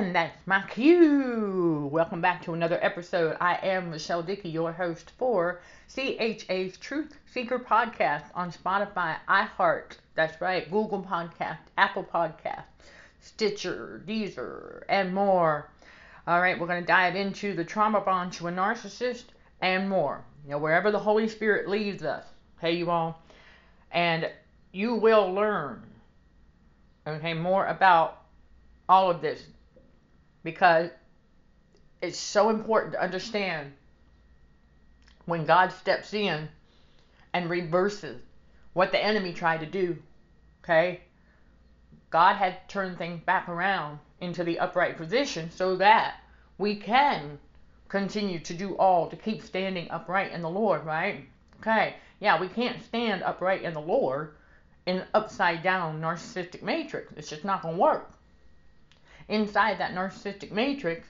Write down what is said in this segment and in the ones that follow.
And that's my cue. Welcome back to another episode. I am Michelle Dickey, your host for CHA's Truth Seeker podcast on Spotify, iHeart, that's right, Google Podcast, Apple Podcast, Stitcher, Deezer, and more. All right, we're going to dive into the trauma bond to a narcissist and more. You know, wherever the Holy Spirit leads us, hey, you all, and you will learn, okay, more about all of this because it's so important to understand when God steps in and reverses what the enemy tried to do. Okay? God had turned things back around into the upright position so that we can continue to do all to keep standing upright in the Lord, right? Okay. Yeah, we can't stand upright in the Lord in an upside down narcissistic matrix. It's just not going to work inside that narcissistic matrix,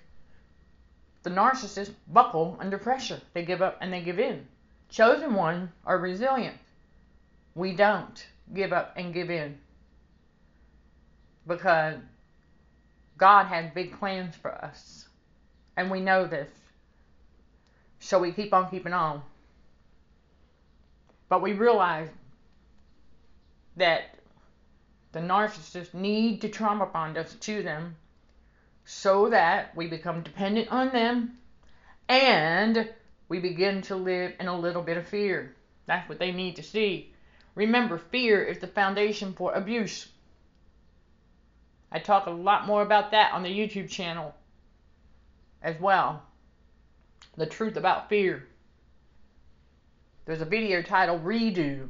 the narcissists buckle under pressure. They give up and they give in. Chosen ones are resilient. We don't give up and give in because God has big plans for us. And we know this. So we keep on keeping on. But we realize that the narcissists need to trauma bond us to them so that we become dependent on them and we begin to live in a little bit of fear. That's what they need to see. Remember, fear is the foundation for abuse. I talk a lot more about that on the YouTube channel as well. The truth about fear. There's a video titled Redo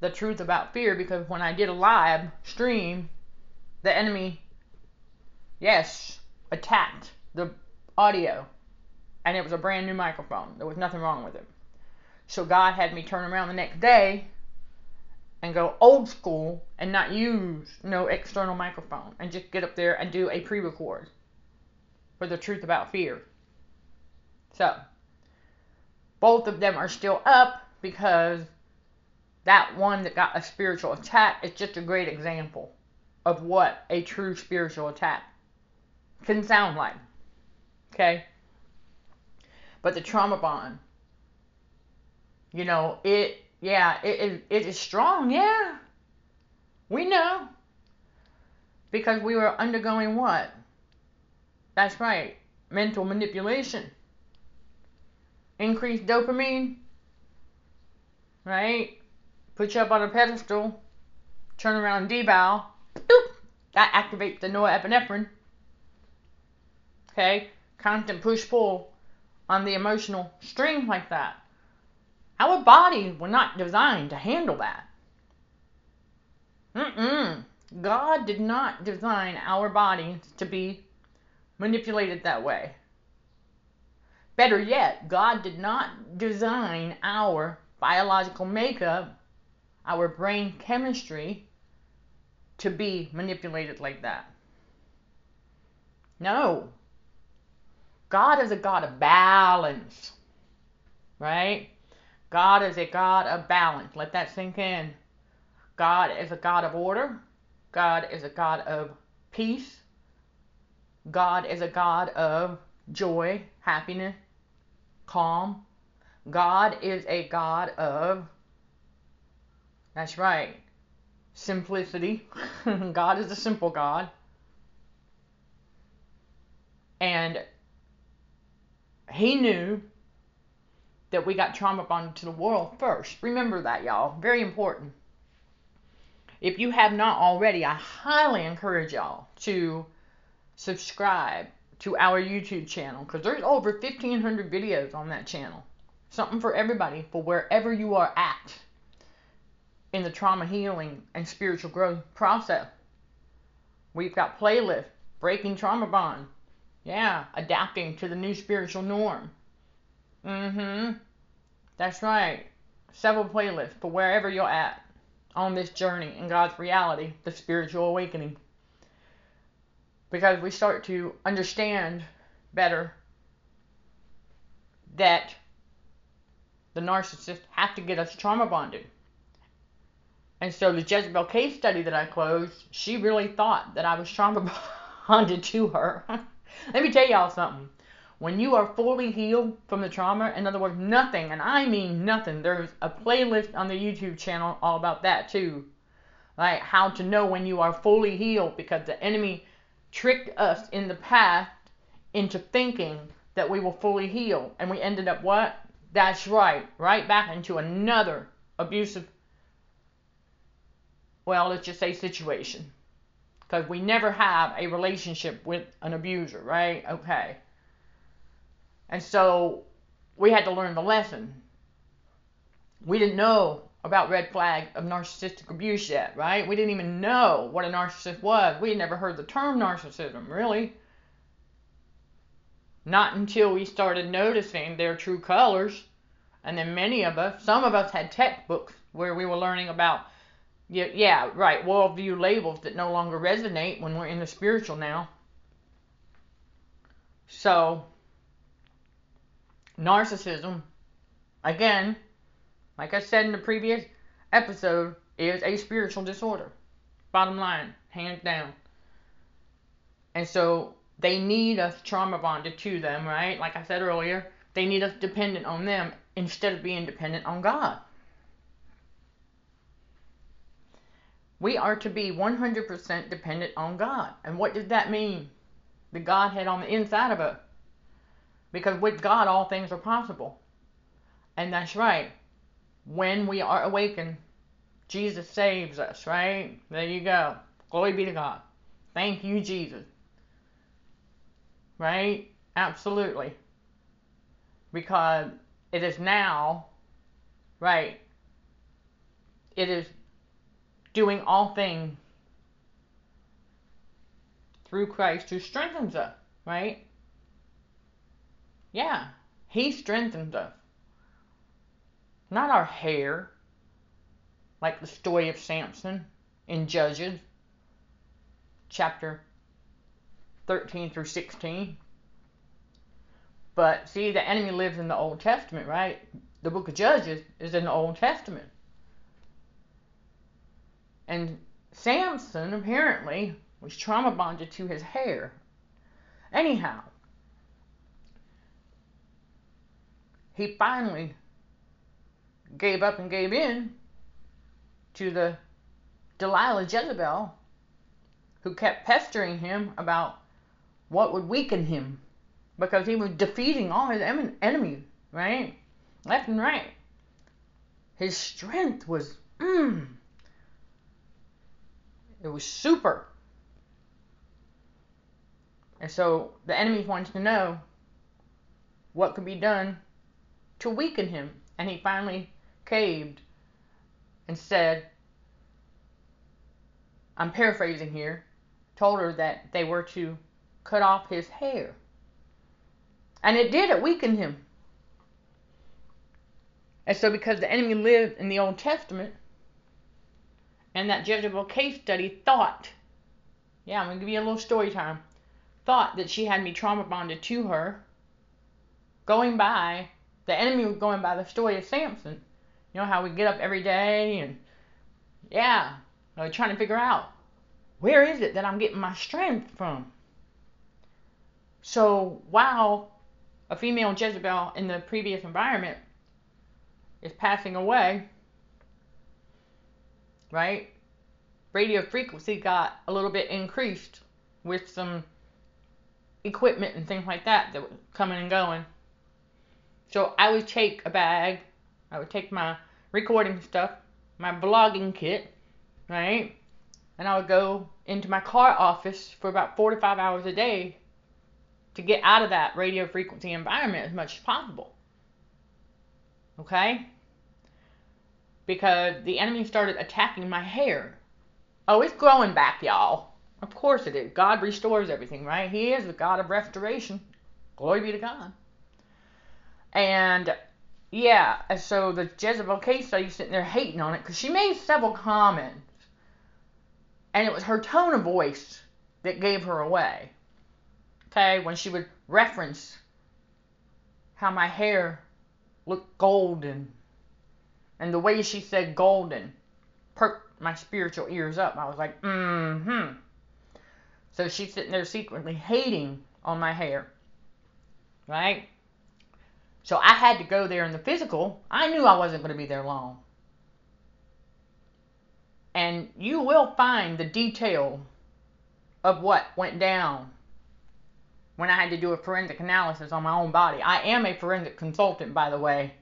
The Truth About Fear because when I did a live stream, the enemy yes, attacked the audio. And it was a brand new microphone. There was nothing wrong with it. So God had me turn around the next day and go old school and not use no external microphone and just get up there and do a pre record for the truth about fear. So, both of them are still up because that one that got a spiritual attack is just a great example of what a true spiritual attack can sound like. Okay? But the trauma bond, you know, it, yeah, it, it, it is strong, yeah. We know. Because we were undergoing what? That's right, mental manipulation. Increased dopamine, right? Put you up on a pedestal, turn around deval, boop, that activates the norepinephrine okay? Constant push pull on the emotional string like that. Our bodies were not designed to handle that. Mm-mm. God did not design our bodies to be manipulated that way. Better yet, God did not design our biological makeup, our brain chemistry, to be manipulated like that. No. God is a God of balance, right? God is a God of balance. Let that sink in. God is a God of order. God is a God of peace. God is a God of joy, happiness, calm. God is a God of, that's right, simplicity. God is a simple God. And he knew that we got trauma bonded to the world first. Remember that, y'all. Very important. If you have not already, I highly encourage y'all to subscribe to our YouTube channel because there's over 1,500 videos on that channel. Something for everybody, for wherever you are at in the trauma healing and spiritual growth process. We've got playlist Breaking Trauma Bond, yeah, adapting to the new spiritual norm. Mm-hmm. That's right. Several playlists for wherever you're at on this journey in God's reality, the spiritual awakening. Because we start to understand better that the narcissists have to get us trauma bonded. And so the Jezebel case study that I closed, she really thought that I was trauma bonded to her. Let me tell y'all something. When you are fully healed from the trauma, in other words, nothing, and I mean nothing, there's a playlist on the YouTube channel all about that too. Like how to know when you are fully healed because the enemy tricked us in the past into thinking that we were fully healed. And we ended up what? That's right, right back into another abusive, well, let's just say situation. Because we never have a relationship with an abuser, right? Okay. And so we had to learn the lesson. We didn't know about red flag of narcissistic abuse yet, right? We didn't even know what a narcissist was. We had never heard the term narcissism, really. Not until we started noticing their true colors. And then many of us, some of us had textbooks where we were learning about, yeah, yeah right, worldview labels that no longer resonate when we're in the spiritual now. So, narcissism, again, like I said in the previous episode, is a spiritual disorder. Bottom line, hands down. And so they need us trauma bonded to them, right? Like I said earlier, they need us dependent on them instead of being dependent on God. We are to be 100% dependent on God. And what does that mean? The Godhead on the inside of us. Because with God, all things are possible. And that's right. When we are awakened, Jesus saves us, right? There you go. Glory be to God. Thank you, Jesus. Right? Absolutely. Because it is now, right? It is doing all things through Christ who strengthens us, right? Yeah, He strengthens us. Not our hair, like the story of Samson in Judges, chapter 13 through 16. But see, the enemy lives in the Old Testament, right? The book of Judges is in the Old Testament. And Samson apparently was trauma bonded to his hair. Anyhow, he finally gave up and gave in to the Delilah Jezebel, who kept pestering him about what would weaken him because he was defeating all his enemies, right? Left and right. His strength was, mm, it was super. And so the enemy wants to know what could be done to weaken him. And he finally caved and said, I'm paraphrasing here, told her that they were to cut off his hair. And it did, it weakened him. And so, because the enemy lived in the Old Testament, and that Jezebel case study thought, yeah, I'm going to give you a little story time, thought that she had me trauma bonded to her, going by the enemy was going by the story of Samson. You know how we get up every day and yeah, like trying to figure out where is it that I'm getting my strength from. So while a female Jezebel in the previous environment is passing away, right? Radio frequency got a little bit increased with some equipment and things like that that were coming and going. So I would take a bag, I would take my recording stuff, my vlogging kit, right? And I would go into my car office for about four to five hours a day to get out of that radio frequency environment as much as possible. Okay? Because the enemy started attacking my hair. Oh, it's growing back, y'all. Of course it is. God restores everything, right? He is the God of restoration. Glory be to God. And yeah, so the Jezebel case study sitting there hating on it because she made several comments. And it was her tone of voice that gave her away. Okay, when she would reference how my hair looked golden. And the way she said golden perked my spiritual ears up. I was like, mm hmm. So she's sitting there secretly hating on my hair. Right? So I had to go there in the physical. I knew I wasn't going to be there long. And you will find the detail of what went down when I had to do a forensic analysis on my own body. I am a forensic consultant, by the way.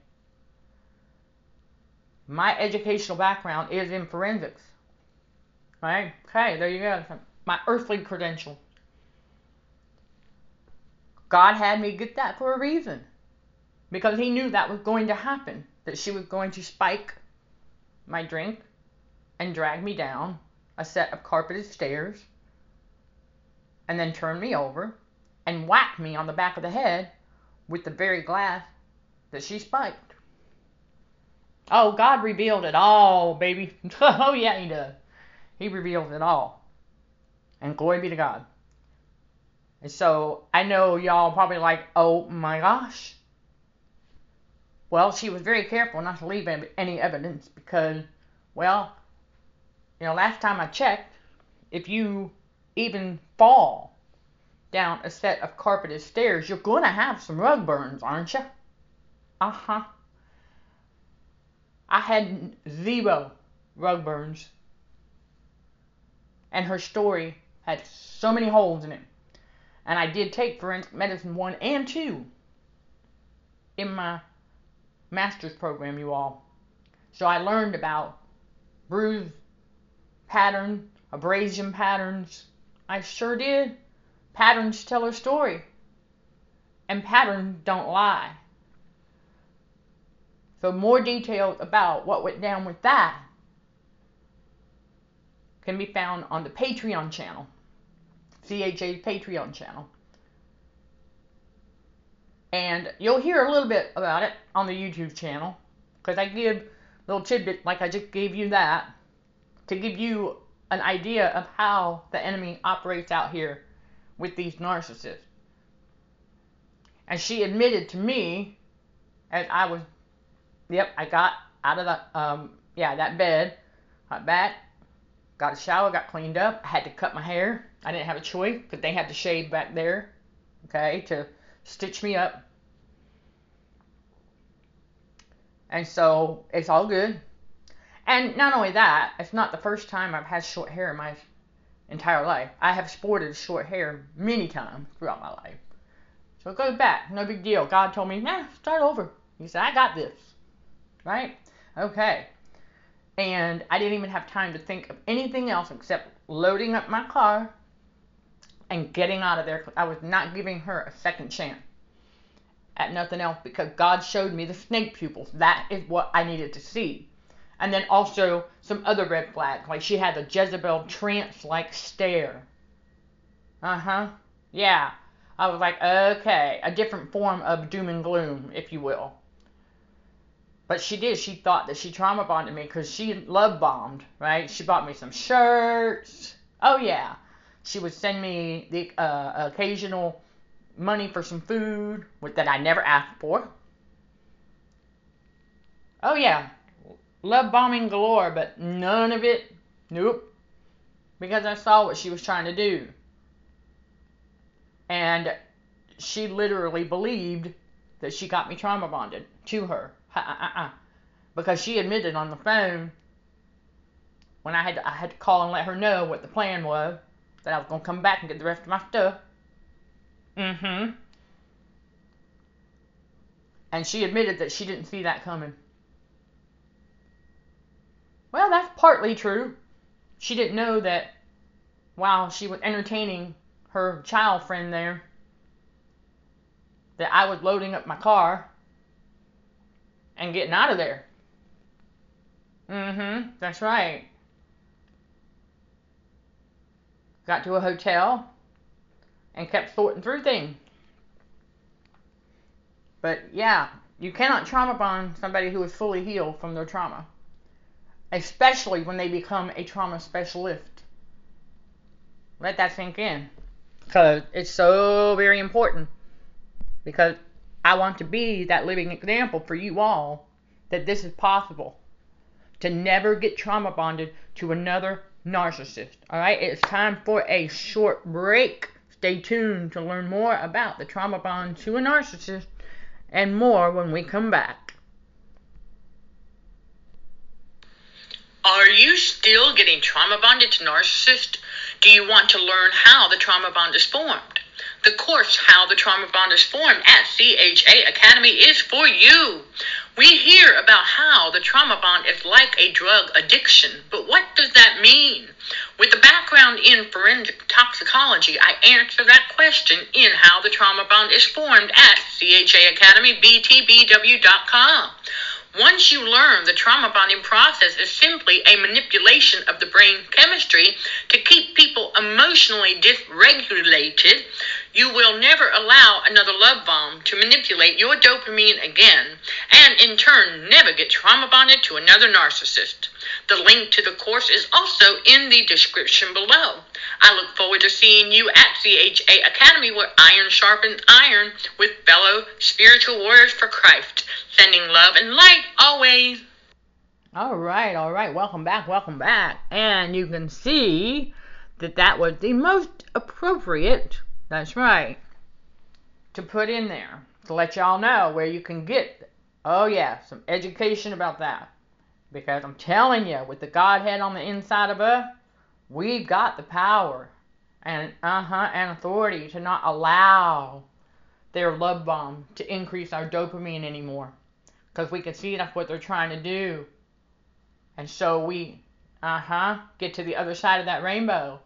My educational background is in forensics. Right? Okay, there you go. My earthly credential. God had me get that for a reason. Because He knew that was going to happen. That she was going to spike my drink and drag me down a set of carpeted stairs and then turn me over and whack me on the back of the head with the very glass that she spiked. Oh, God revealed it all, baby. oh, yeah, He does. He reveals it all. And glory be to God. And so I know y'all probably like, oh my gosh. Well, she was very careful not to leave any evidence because, well, you know, last time I checked, if you even fall down a set of carpeted stairs, you're going to have some rug burns, aren't you? Uh huh. I had zero rug burns. And her story had so many holes in it. And I did take forensic medicine 1 and 2 in my master's program, you all. So I learned about bruise pattern, abrasion patterns. I sure did. Patterns tell a story. And patterns don't lie. So more details about what went down with that can be found on the Patreon channel. CHA's Patreon channel. And you'll hear a little bit about it on the YouTube channel because I give little tidbit like I just gave you that to give you an idea of how the enemy operates out here with these narcissists. And she admitted to me as I was, yep, I got out of the, um, yeah, that bed, got back, got a shower, got cleaned up. I had to cut my hair. I didn't have a choice because they had to shave back there, okay, to stitch me up. And so it's all good. And not only that, it's not the first time I've had short hair in my entire life. I have sported short hair many times throughout my life. So it goes back, no big deal. God told me, nah, start over. He said, I got this. Right? Okay. And I didn't even have time to think of anything else except loading up my car and getting out of there. I was not giving her a second chance at nothing else because God showed me the snake pupils. That is what I needed to see and then also some other red flags, like she had a Jezebel trance like stare. Uh huh. Yeah. I was like, okay, a different form of doom and gloom, if you will. But she did. She thought that she trauma bonded me because she love bombed, right? She bought me some shirts. Oh, yeah. She would send me the uh, occasional money for some food that I never asked for. Oh, yeah love bombing galore, but none of it, nope. Because I saw what she was trying to do. And she literally believed that she got me trauma bonded to her. Because she admitted on the phone when I had to, I had to call and let her know what the plan was that I was gonna come back and get the rest of my stuff. Mm-hmm. And she admitted that she didn't see that coming. Well, that's partly true. She didn't know that while she was entertaining her child friend there, that I was loading up my car and getting out of there. Mm-hmm, that's right. Got to a hotel and kept sorting through things. But yeah, you cannot trauma bond somebody who is fully healed from their trauma especially when they become a trauma specialist. Let that sink in. Because it's so very important. Because I want to be that living example for you all that this is possible. To never get trauma bonded to another narcissist. All right, it's time for a short break. Stay tuned to learn more about the trauma bond to a narcissist and more when we come back. Are you still getting trauma bonded to narcissist? Do you want to learn how the trauma bond is formed? The course, How the Trauma Bond is Formed at CHA Academy is for you. We hear about how the trauma bond is like a drug addiction, but what does that mean? With a background in forensic toxicology, I answer that question in How the Trauma Bond is Formed at CHA Academy, BTBW.com. Once you learn the trauma bonding process is simply a manipulation of the brain chemistry to keep people emotionally dysregulated, you will never allow another love bomb to manipulate your dopamine again, and in turn, never get trauma bonded to another narcissist. The link to the course is also in the description below. I look forward to seeing you at CHA Academy where iron sharpens iron with fellow spiritual warriors for Christ. Sending love and light always. All right, all right. Welcome back, welcome back. And you can see that that was the most appropriate that's right. To put in there to let y'all know where you can get, oh yeah, some education about that. Because I'm telling you, with the Godhead on the inside of us, we've got the power and uh huh and authority to not allow their love bomb to increase our dopamine anymore. Because we can see that's what they're trying to do. And so we, uh huh, get to the other side of that rainbow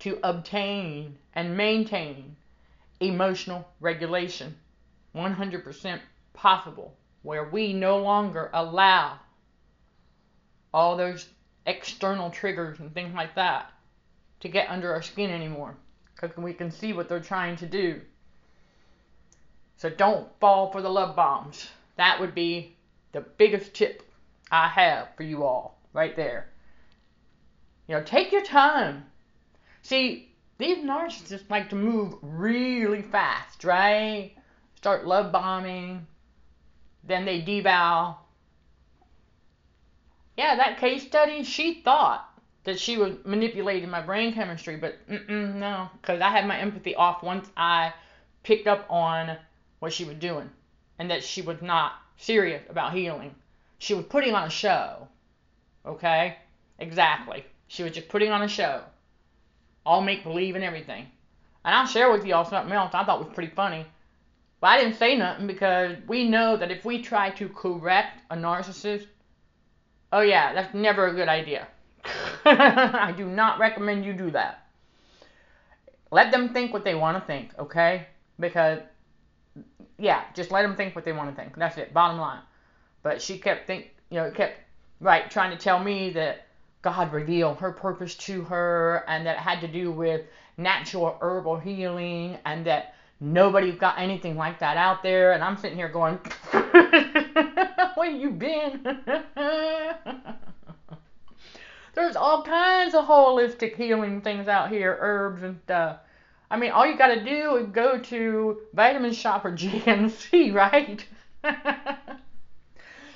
to obtain and maintain emotional regulation. 100% possible, where we no longer allow all those external triggers and things like that to get under our skin anymore because we can see what they're trying to do. So don't fall for the love bombs. That would be the biggest tip I have for you all right there. You know, take your time. See, these narcissists like to move really fast, right? Start love bombing, then they devow. Yeah, that case study, she thought that she was manipulating my brain chemistry, but no, because I had my empathy off once I picked up on what she was doing and that she was not serious about healing. She was putting on a show. Okay? Exactly. She was just putting on a show all make believe and everything. And I'll share with y'all something else I thought was pretty funny. But I didn't say nothing because we know that if we try to correct a narcissist, oh yeah, that's never a good idea. I do not recommend you do that. Let them think what they want to think, okay? Because, yeah, just let them think what they want to think. That's it, bottom line. But she kept think, you know, kept right trying to tell me that God revealed her purpose to her and that it had to do with natural herbal healing and that nobody's got anything like that out there. And I'm sitting here going, where you been? There's all kinds of holistic healing things out here, herbs and stuff. I mean, all you got to do is go to Vitamin Shoppe or GNC, right?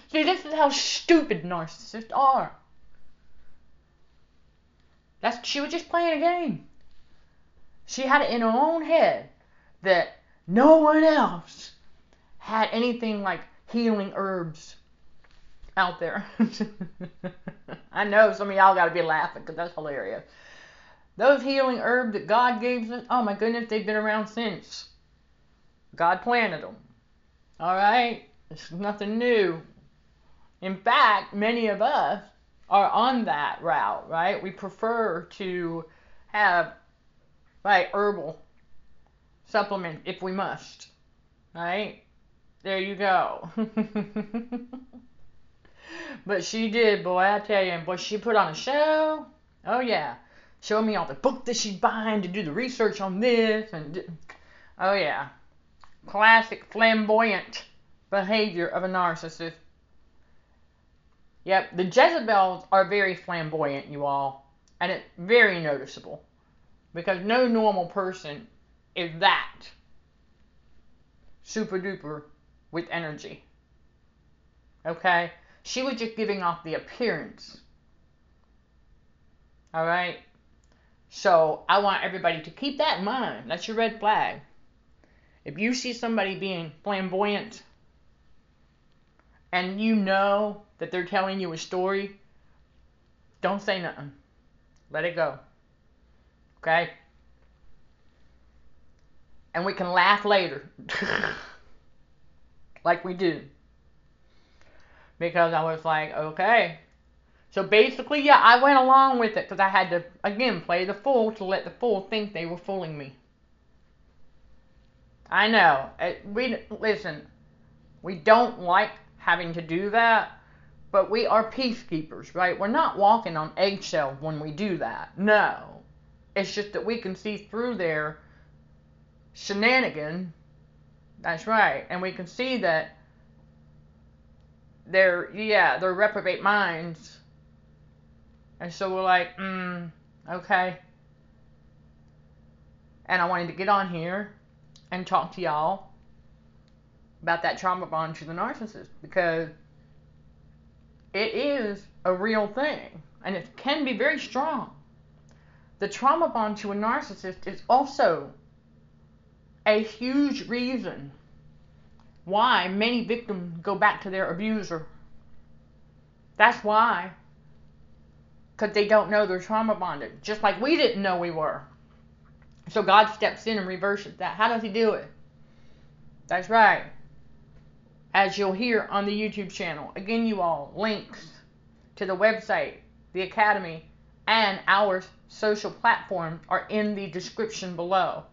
See, this is how stupid narcissists are. That's she was just playing a game. She had it in her own head that no one else had anything like healing herbs out there. I know some of y'all got to be laughing because that's hilarious. Those healing herbs that God gave us, oh my goodness, they've been around since. God planted them. All right? It's nothing new. In fact, many of us are on that route, right? We prefer to have like herbal supplement if we must, right? There you go. but she did, boy, I tell you, and boy, she put on a show. Oh yeah, showed me all the book that she's buying to do the research on this, and oh yeah, classic flamboyant behavior of a narcissist. Yep, the Jezebels are very flamboyant, you all, and it's very noticeable because no normal person is that super duper with energy. Okay? She was just giving off the appearance. All right. So I want everybody to keep that in mind. That's your red flag. If you see somebody being flamboyant and you know that they're telling you a story, don't say nothing. Let it go. Okay? And we can laugh later. like we do. Because I was like, okay. So basically, yeah, I went along with it because I had to, again, play the fool to let the fool think they were fooling me. I know. It, we listen. We don't like having to do that, but we are peacekeepers, right? We're not walking on eggshells when we do that. No. It's just that we can see through their shenanigan. That's right. And we can see that they're, yeah, they're reprobate minds. And so we're like, mm, okay. And I wanted to get on here and talk to y'all about that trauma bond to the narcissist because it is a real thing and it can be very strong. The trauma bond to a narcissist is also a huge reason why many victims go back to their abuser. That's why. Because they don't know they're trauma bonded, just like we didn't know we were. So God steps in and reverses that. How does He do it? That's right. As you'll hear on the YouTube channel. Again, you all, links to the website, the academy, and our social platform are in the description below.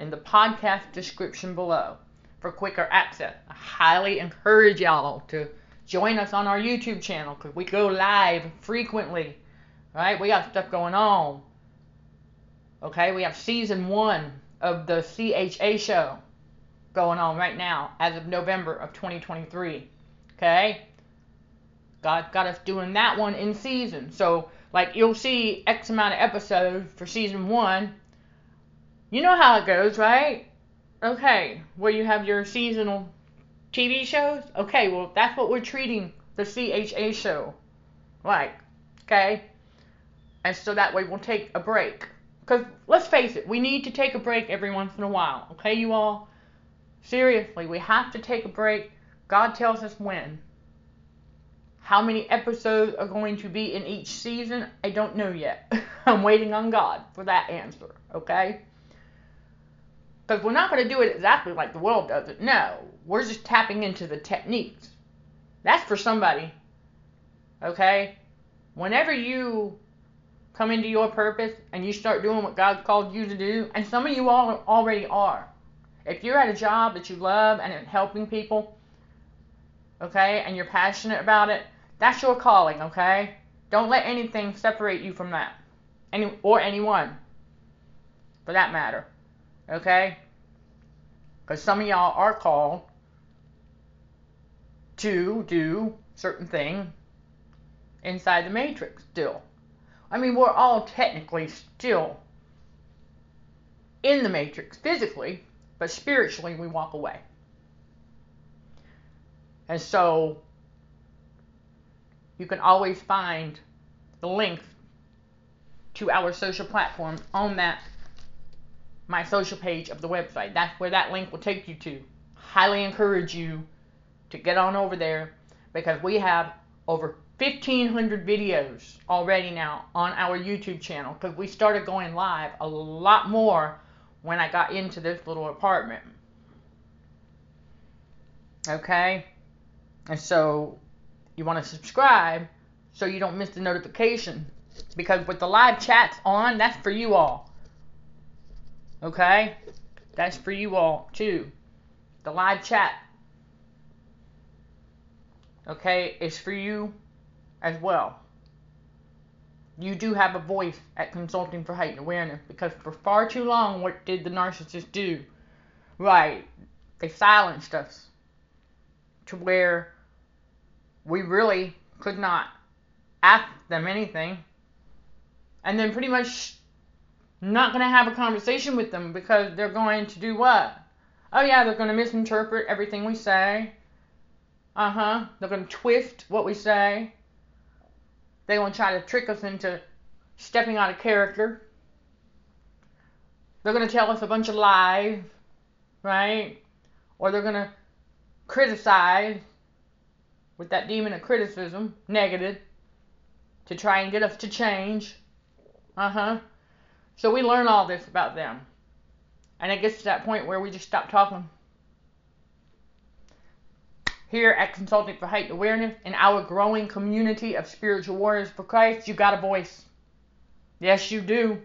In the podcast description below for quicker access. I highly encourage y'all to join us on our YouTube channel because we go live frequently. Right? We got stuff going on. Okay, we have season one of the CHA show going on right now as of November of 2023. Okay, God got us doing that one in season. So, like, you'll see X amount of episodes for season one. You know how it goes, right? Okay, where you have your seasonal TV shows? Okay, well, that's what we're treating the CHA show like. Okay? And so that way we'll take a break because let's face it, we need to take a break every once in a while. Okay, you all? Seriously, we have to take a break. God tells us when. How many episodes are going to be in each season? I don't know yet. I'm waiting on God for that answer. Okay? Because we're not going to do it exactly like the world does it. No, we're just tapping into the techniques. That's for somebody. Okay? Whenever you come into your purpose and you start doing what God called you to do, and some of you all already are. If you're at a job that you love and helping people, okay, and you're passionate about it, that's your calling, okay? Don't let anything separate you from that. Any or anyone for that matter. Okay? Because some of y'all are called to do certain thing inside the matrix still. I mean, we're all technically still in the matrix physically, but spiritually we walk away. And so you can always find the link to our social platform on that my social page of the website. That's where that link will take you to. Highly encourage you to get on over there because we have over 1,500 videos already now on our YouTube channel because we started going live a lot more when I got into this little apartment. Okay? And so you want to subscribe so you don't miss the notification because with the live chats on, that's for you all. Okay? That's for you all too. The live chat. Okay, it's for you as well. You do have a voice at Consulting for Heightened Awareness because for far too long, what did the narcissist do? Right, they silenced us to where we really could not ask them anything. And then pretty much not going to have a conversation with them because they're going to do what? Oh, yeah, they're going to misinterpret everything we say. Uh huh. They're going to twist what we say. They're going to try to trick us into stepping out of character. They're going to tell us a bunch of lies, right? Or they're going to criticize with that demon of criticism, negative, to try and get us to change. Uh huh. So we learn all this about them. And it gets to that point where we just stop talking. Here at Consulting for Heightened Awareness, in our growing community of spiritual warriors for Christ, you got a voice. Yes, you do.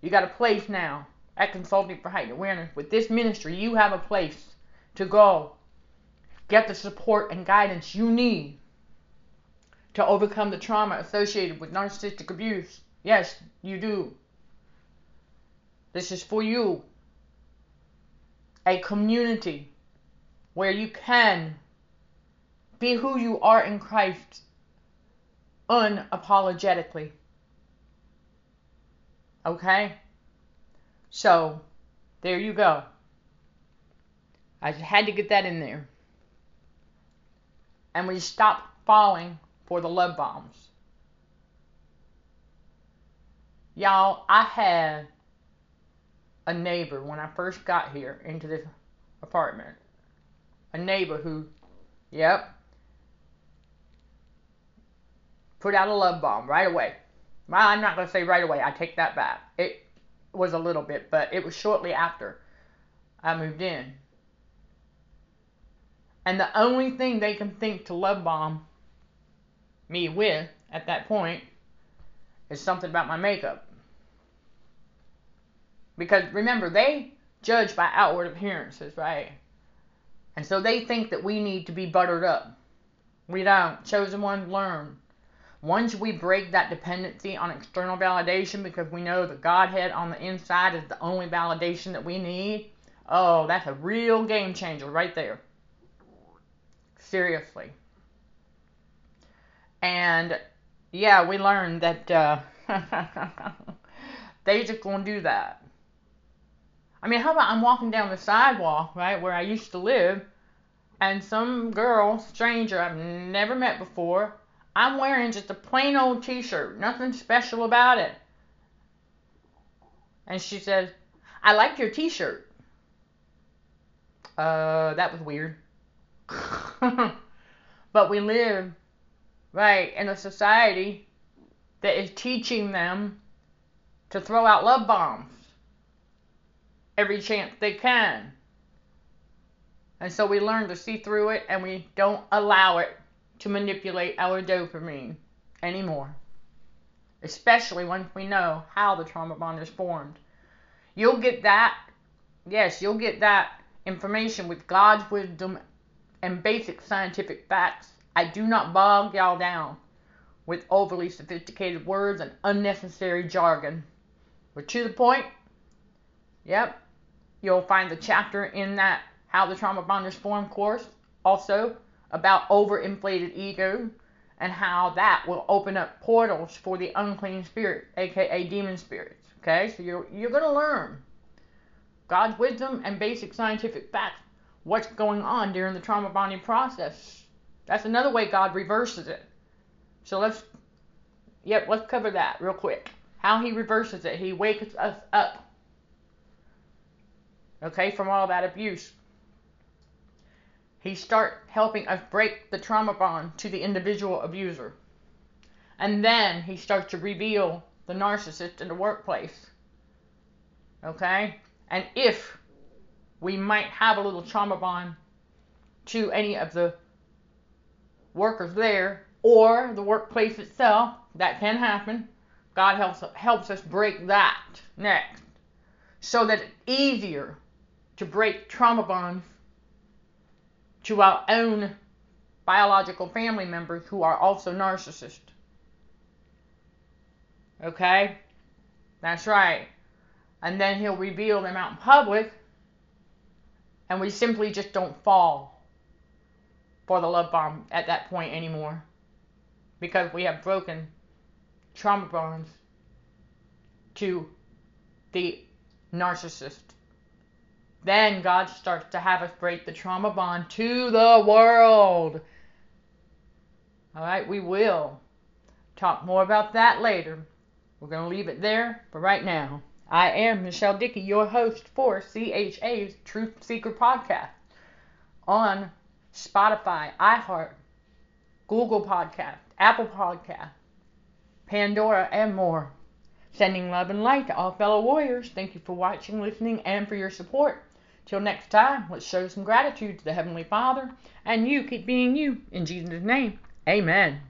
You got a place now at Consulting for Heightened Awareness. With this ministry, you have a place to go get the support and guidance you need to overcome the trauma associated with narcissistic abuse. Yes, you do. This is for you. A community where you can be who you are in Christ unapologetically. Okay? So, there you go. I had to get that in there. And we stop falling for the love bombs. Y'all, I had a neighbor when I first got here into this apartment. A neighbor who, yep, put out a love bomb right away. Well, I'm not going to say right away. I take that back. It was a little bit, but it was shortly after I moved in. And the only thing they can think to love bomb me with at that point is something about my makeup. Because remember, they judge by outward appearances, right? And so they think that we need to be buttered up. We don't. Chosen one, learn. Once we break that dependency on external validation because we know the Godhead on the inside is the only validation that we need, oh, that's a real game changer right there. Seriously. And yeah, we learned that uh, they just gonna do that. I mean, how about I'm walking down the sidewalk, right, where I used to live, and some girl, stranger I've never met before, I'm wearing just a plain old t shirt, nothing special about it. And she says, I like your t shirt. Uh, that was weird. but we live, right, in a society that is teaching them to throw out love bombs every chance they can. And so we learn to see through it and we don't allow it to manipulate our dopamine anymore. Especially once we know how the trauma bond is formed. You'll get that, yes, you'll get that information with God's wisdom and basic scientific facts. I do not bog y'all down with overly sophisticated words and unnecessary jargon. But to the point, yep, you'll find the chapter in that How the Trauma Bond is Formed course also about overinflated ego and how that will open up portals for the unclean spirit, aka demon spirits. Okay, so you're you're gonna learn God's wisdom and basic scientific facts, what's going on during the trauma bonding process. That's another way God reverses it. So let's yep, let's cover that real quick. How he reverses it. He wakes us up. Okay, from all that abuse he start helping us break the trauma bond to the individual abuser. And then he starts to reveal the narcissist in the workplace. Okay? And if we might have a little trauma bond to any of the workers there or the workplace itself, that can happen. God helps helps us break that next so that it's easier to break trauma bonds to our own biological family members who are also narcissists. Okay? That's right. And then he'll reveal them out in public, and we simply just don't fall for the love bomb at that point anymore because we have broken trauma bonds to the narcissist. Then God starts to have us break the trauma bond to the world. All right, we will talk more about that later. We're going to leave it there for right now. I am Michelle Dickey, your host for CHA's Truth Seeker podcast on Spotify, iHeart, Google Podcast, Apple Podcast, Pandora, and more. Sending love and light to all fellow warriors. Thank you for watching, listening, and for your support. Till next time, let's show some gratitude to the Heavenly Father, and you keep being you. In Jesus' name, amen.